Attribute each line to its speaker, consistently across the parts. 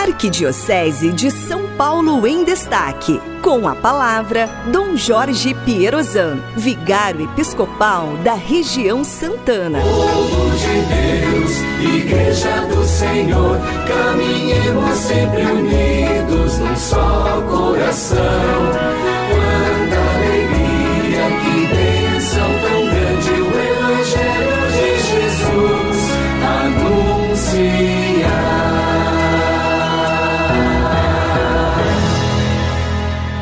Speaker 1: Arquidiocese de São Paulo em Destaque. Com a palavra, Dom Jorge Pierozan, vigário episcopal da região Santana.
Speaker 2: Povo de Deus, Igreja do Senhor, caminhemos sempre unidos num só coração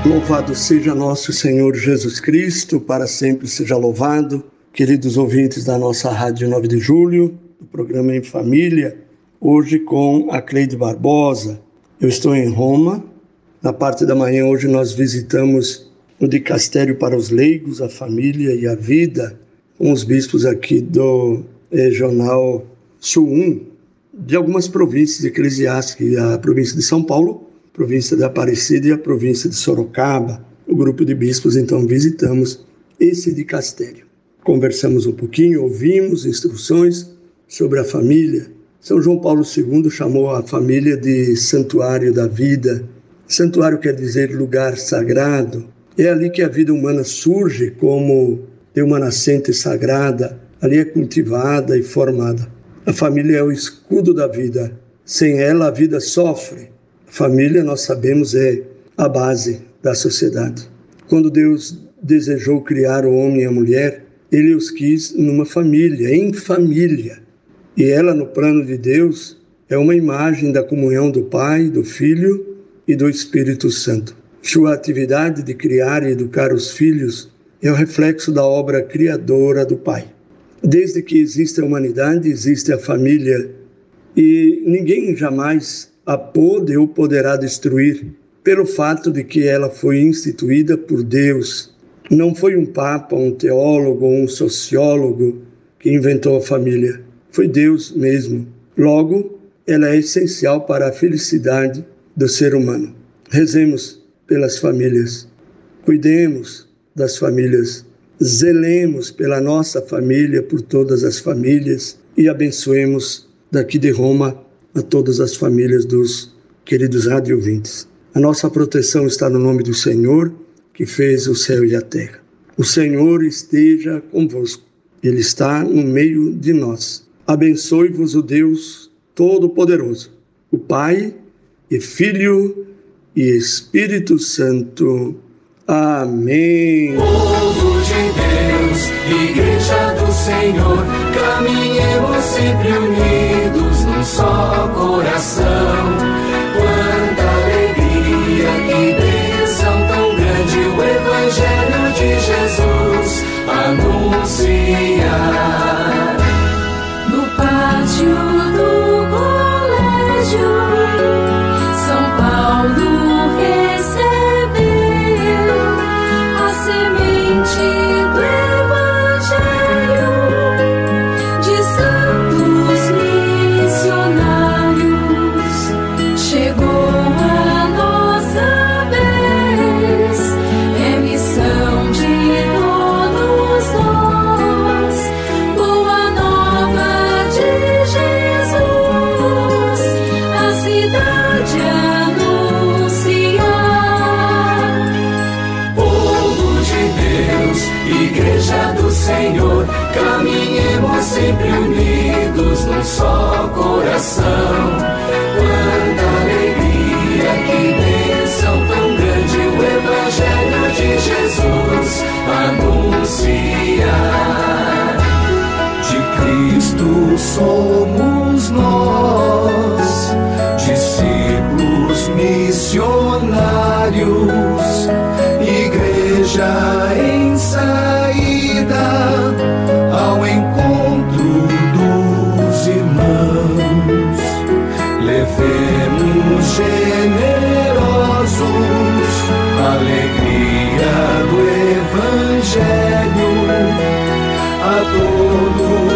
Speaker 3: Louvado seja nosso Senhor Jesus Cristo, para sempre seja louvado. Queridos ouvintes da nossa Rádio 9 de Julho, do programa Em Família, hoje com a Cleide Barbosa. Eu estou em Roma. Na parte da manhã, hoje, nós visitamos o Dicastério para os Leigos, a Família e a Vida, com os bispos aqui do Regional Sul 1, de algumas províncias eclesiásticas, a província de São Paulo província de Aparecida e a província de Sorocaba. O grupo de bispos então visitamos esse de Castério. Conversamos um pouquinho, ouvimos instruções sobre a família. São João Paulo II chamou a família de santuário da vida. Santuário quer dizer lugar sagrado. É ali que a vida humana surge como de uma nascente sagrada. Ali é cultivada e formada. A família é o escudo da vida. Sem ela, a vida sofre. Família, nós sabemos, é a base da sociedade. Quando Deus desejou criar o homem e a mulher, ele os quis numa família, em família. E ela, no plano de Deus, é uma imagem da comunhão do Pai, do Filho e do Espírito Santo. Sua atividade de criar e educar os filhos é o reflexo da obra criadora do Pai. Desde que existe a humanidade, existe a família e ninguém jamais a pôde ou poderá destruir, pelo fato de que ela foi instituída por Deus. Não foi um papa, um teólogo ou um sociólogo que inventou a família. Foi Deus mesmo. Logo, ela é essencial para a felicidade do ser humano. Rezemos pelas famílias. Cuidemos das famílias. Zelemos pela nossa família, por todas as famílias e abençoemos daqui de Roma a todas as famílias dos queridos rádio ouvintes. A nossa proteção está no nome do Senhor, que fez o céu e a terra. O Senhor esteja convosco, Ele está no meio de nós. Abençoe-vos o Deus Todo-Poderoso, o Pai e Filho e Espírito Santo. Amém.
Speaker 2: Povo de Deus, Igreja do Senhor, caminhemos sempre unidos só coração. Caminhemos sempre unidos num só coração. Quanta alegria, que bênção tão grande o Evangelho de Jesus anunciar. De Cristo somos Evangelho a todos